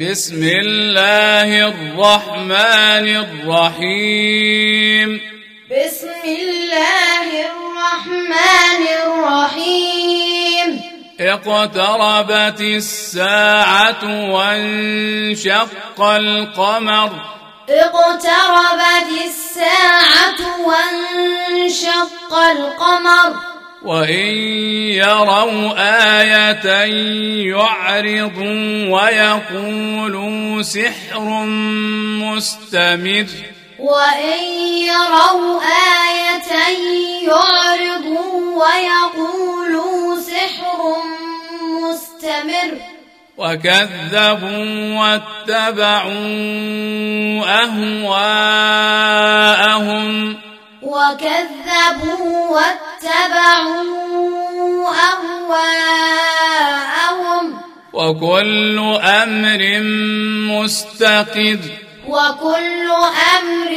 بسم الله الرحمن الرحيم. بسم الله الرحمن الرحيم. اقتربت الساعة وانشق القمر. اقتربت الساعة وانشق القمر. وإن يروا آية يعرضوا ويقولوا سحر مستمر. وإن يروا آية يعرضوا ويقولوا سحر مستمر. وكذبوا واتبعوا أهواءهم. وكذبوا واتبعوا أهواءهم. وكل أمر مستقر. وكل أمر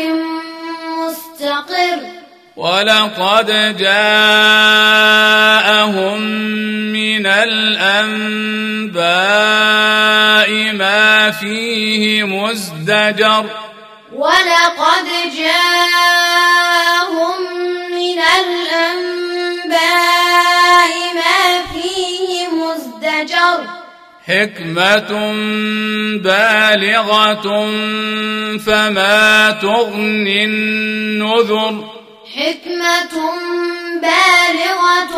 مستقر. ولقد جاءهم من الأنباء ما فيه مزدجر. ولقد جاءهم من الأنباء ما فيه مزدجر حكمة بالغة فما تغني النذر حكمة بالغة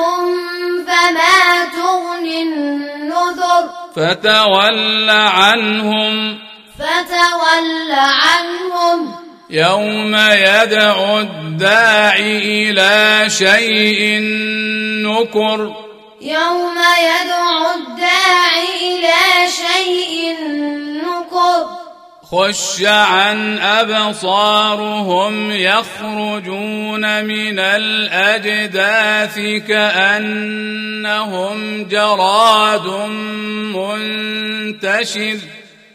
فما تغني النذر فتول عنهم فتول عنهم يوم يدعو الداعي إلى شيء نكر يوم يدعو الداعي إلى شيء نكر خش عن أبصارهم يخرجون من الأجداث كأنهم جراد منتشر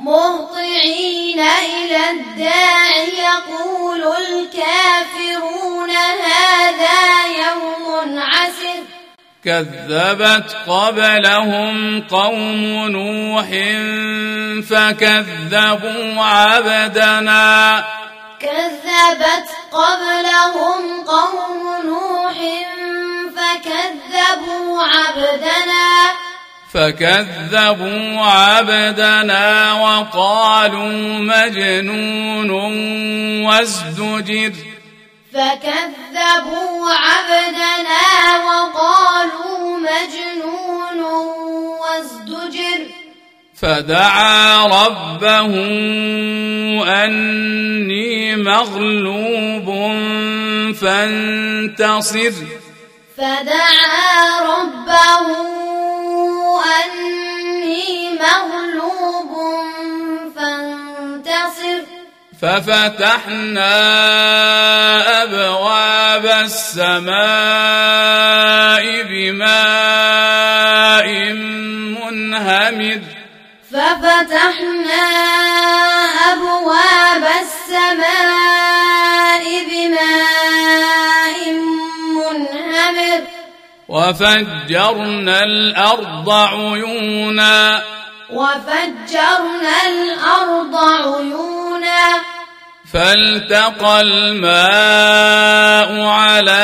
مهطعين إلى الداعي يقول الكافرون هذا يوم عسر. كذبت قبلهم قوم نوح فكذبوا عبدنا. كذبت قبلهم قوم نوح فكذبوا عبدنا. فكذبوا عبدنا وقالوا مجنون وازدجر. فكذبوا عبدنا وقالوا مجنون وازدجر. فدعا ربه أني مغلوب فانتصر. فدعا ربه أني مغلوب فانتصر. ففتحنا أبواب السماء بماء منهمر. ففتحنا أبواب السماء بماء وفجرنا الأرض عيونا. وفجرنا الأرض عيونا. فالتقى الماء على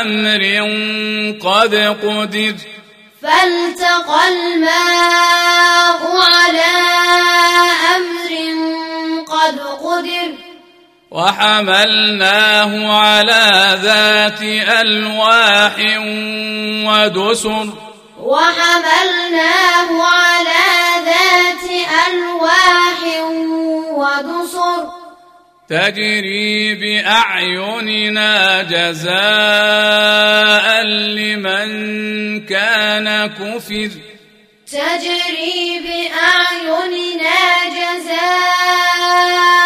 أمر قد قدر. فالتقى الماء على أمر وحملناه على ذات ألواح ودسر. وحملناه على ذات ألواح ودسر. تجري بأعيننا جزاء لمن كان كفر. تجري بأعيننا جزاء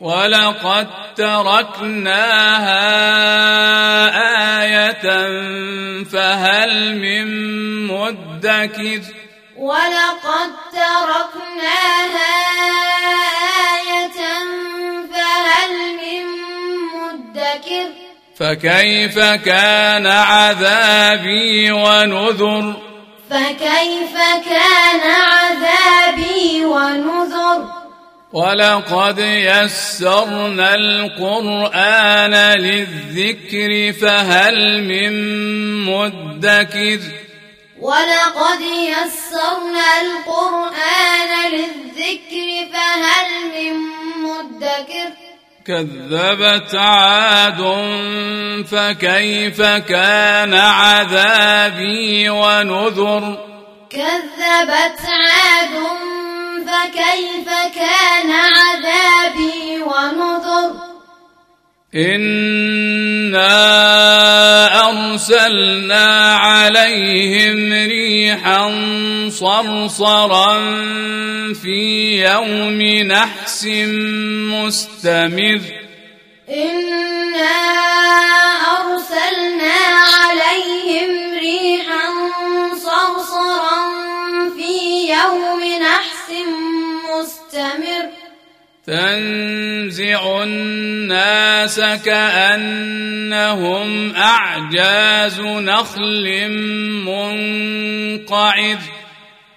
ولقد تركناها آية فهل من مدكر ولقد تركناها آية فهل من مدكر فكيف كان عذابي ونذر؟ فكيف كان عذابي ونذر؟ ولقد يسرنا القرآن للذكر فهل من مدكر؟ ولقد يسرنا القرآن للذكر فهل من مدكر؟ كذبت عاد فكيف كان عذابي ونذر؟ كذبت عاد فكيف كان عذابي ونذر؟ إنا أرسلنا عليهم ريحا صرصرا في يوم نحس مستمر. إنا تنزع الناس كأنهم أعجاز نخل منقعر.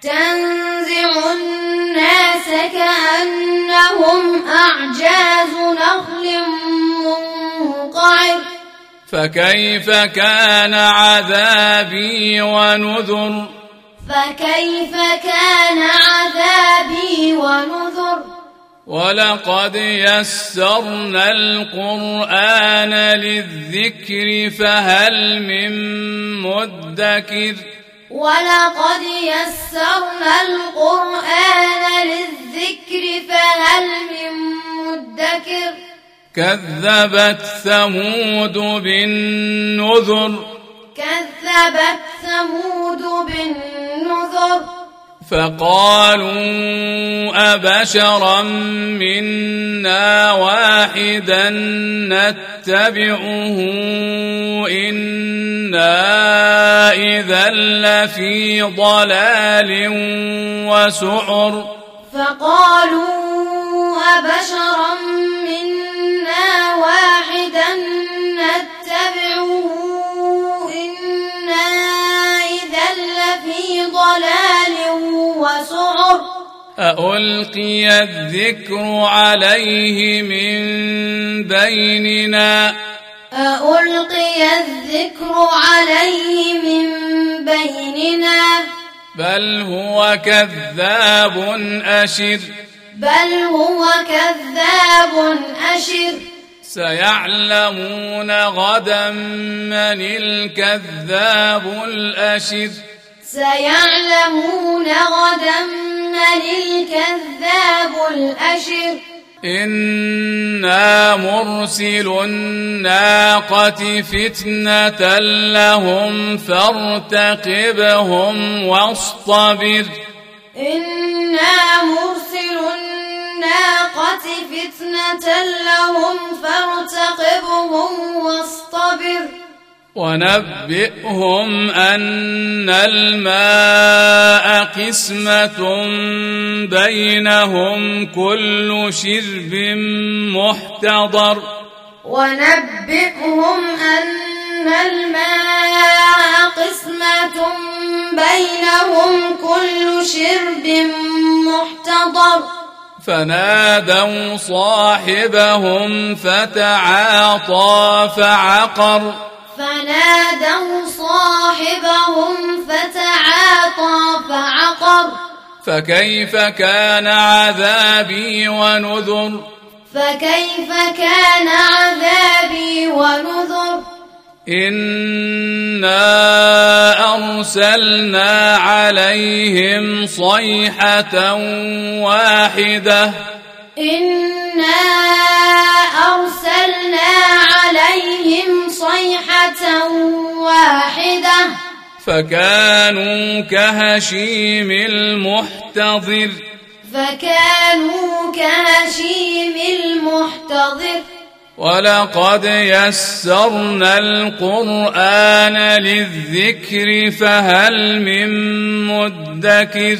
تنزع الناس كأنهم أعجاز نخل منقعر. فكيف كان عذابي ونذر؟ فكيف كان عذابي ونذر؟ ولقد يسرنا القرآن للذكر فهل من مدكر ولقد يسرنا القرآن للذكر فهل من مدكر كذبت ثمود بالنذر كذبت ثمود بالنذر فقالوا أبشرا منا واحدا نتبعه إنا إذا لفي ضلال وسعر فقالوا أبشرا منا واحدا نتبعه ألقي الذكر عليه من بيننا. ألقي الذكر عليه من بيننا. بل هو كذاب أشر. بل هو كذاب أشر. سيعلمون غدا من الكذاب الأشر. سيعلمون غدا الكذاب الأشر. إنا مرسل الناقة فتنة لهم فارتقبهم واصطبر. إنا مرسل الناقة فتنة لهم فارتقبهم واصطبر. ونبئهم أن الماء قسمة بينهم كل شرب محتضر. ونبئهم أن الماء قسمة بينهم كل شرب محتضر. فنادوا صاحبهم فتعاطى فعقر. فنادوا صاحبهم فتعاطى فعقر. فكيف كان عذابي ونذر؟ فكيف كان عذابي ونذر؟ إنا أرسلنا عليهم صيحة واحدة. إنا أرسلنا عليهم صيحة واحدة فكانوا كهشيم المحتضر فكانوا كهشيم المحتضر ولقد يسرنا القرآن للذكر فهل من مدكر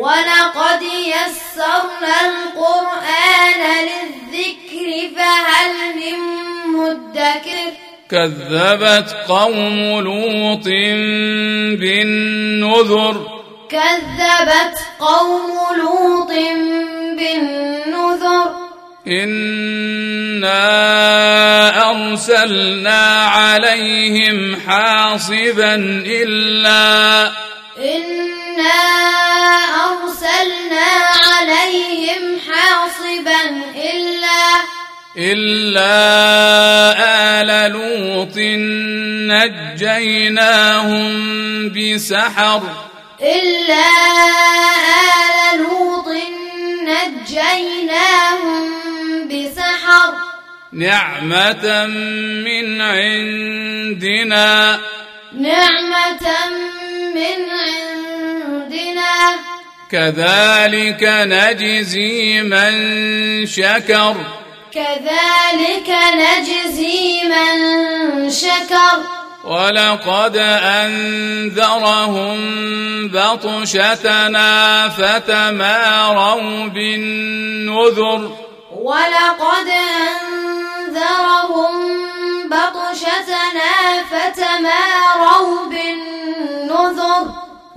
ولقد يسرنا القرآن للذكر فهل من مدكر؟ كذبت قوم لوط بالنذر. كذبت قوم لوط بالنذر. إنا أرسلنا عليهم حاصبا إلا لوط نجيناهم بسحر. إلا آل لوط نجيناهم بسحر. نعمة من عندنا. نعمة من عندنا. كذلك نجزي من شكر. كذلك نجزي من شكر. ولقد أنذرهم بطشتنا فتماروا بالنذر. ولقد أنذرهم بطشتنا فتماروا بالنذر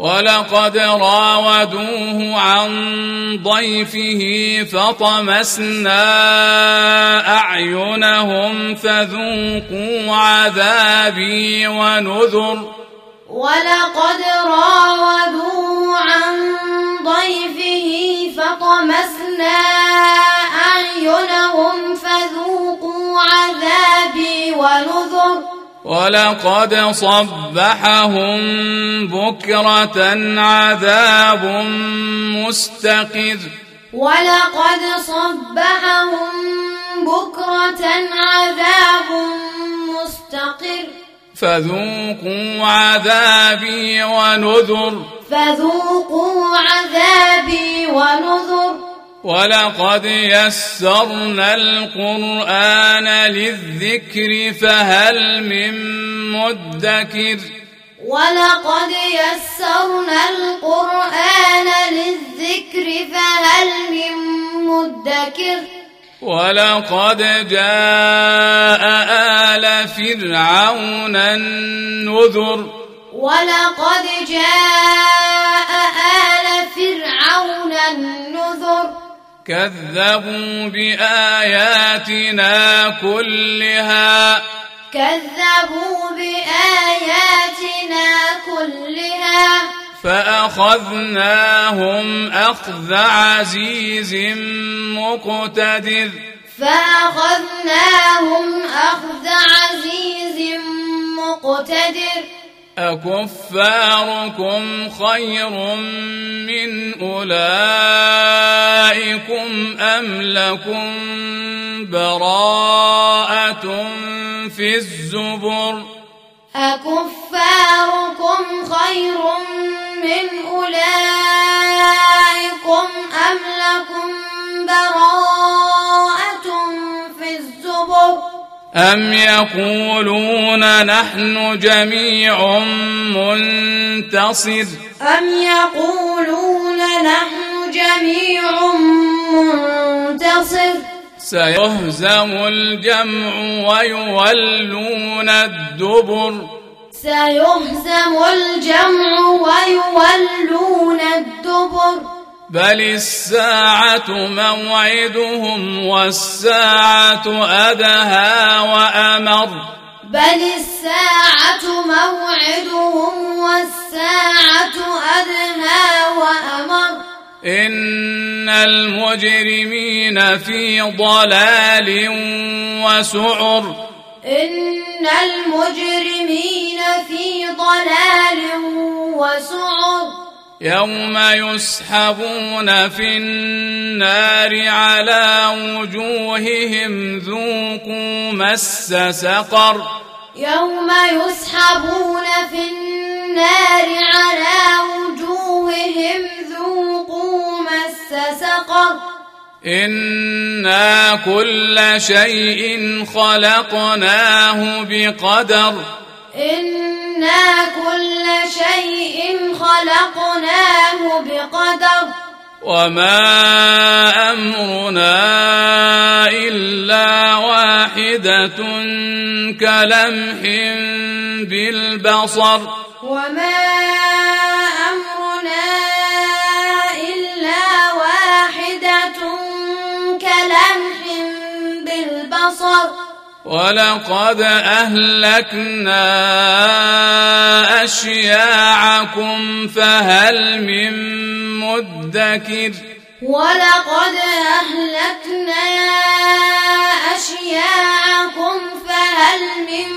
ولقد راودوه عن ضيفه فطمسنا أعينهم فذوقوا عذابي ونذر. ولقد راودوه عن ضيفه فطمسنا أعينهم فذوقوا عذابي ونذر. ولقد صبحهم بكرة عذاب مستقر. ولقد صبحهم بكرة عذاب مستقر. فذوقوا عذابي ونذر. فذوقوا عذابي ونذر. ولقد يسرنا القرآن للذكر فهل من مدكر ولقد يسرنا القرآن للذكر فهل من مدكر ولقد جاء آل فرعون النذر ولقد جاء آل فرعون النذر كذبوا بآياتنا كلها. كذبوا بآياتنا كلها. فأخذناهم أخذ عزيز مقتدر. فأخذناهم أخذ عزيز مقتدر. أكفاركم خير من أولئكم أم لكم براءة في الزبر؟ أكفاركم خير من أولئكم أم يقولون نحن جميع منتصر أم يقولون نحن جميع منتصر سيهزم الجمع ويولون الدبر سيهزم بل الساعة موعدهم والساعة أدهى وأمر بل الساعة موعدهم والساعة أدهى وأمر إن المجرمين في ضلال وسعر إن المجرمين في ضلال وسعر يوم يسحبون في النار على وجوههم ذوقوا مس سقر. يوم يسحبون في النار على وجوههم ذوقوا مس سقر. إنا كل شيء خلقناه بقدر. إنا كل شيء خلقناه بقدر وما أمرنا إلا واحدة كلمح بالبصر وما ولقد أهلكنا أشياعكم فهل من مدكر ولقد أهلكنا أشياعكم فهل من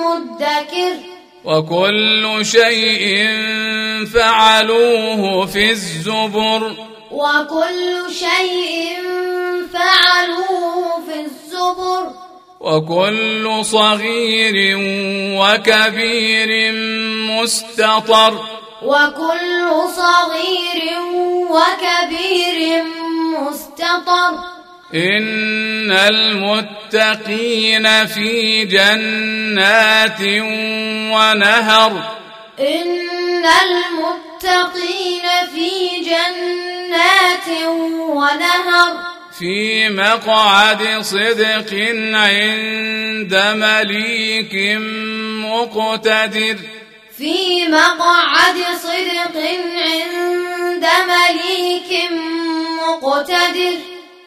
مدكر وكل شيء فعلوه في الزبر وكل شيء فعلوه في الزبر وكل صغير وكبير مستطر. وكل صغير وكبير مستطر. إن المتقين في جنات ونهر. إن المتقين في جنات ونهر. في مقعد صدق عند مليك مقتدر. في مقعد صدق عند مليك مقتدر.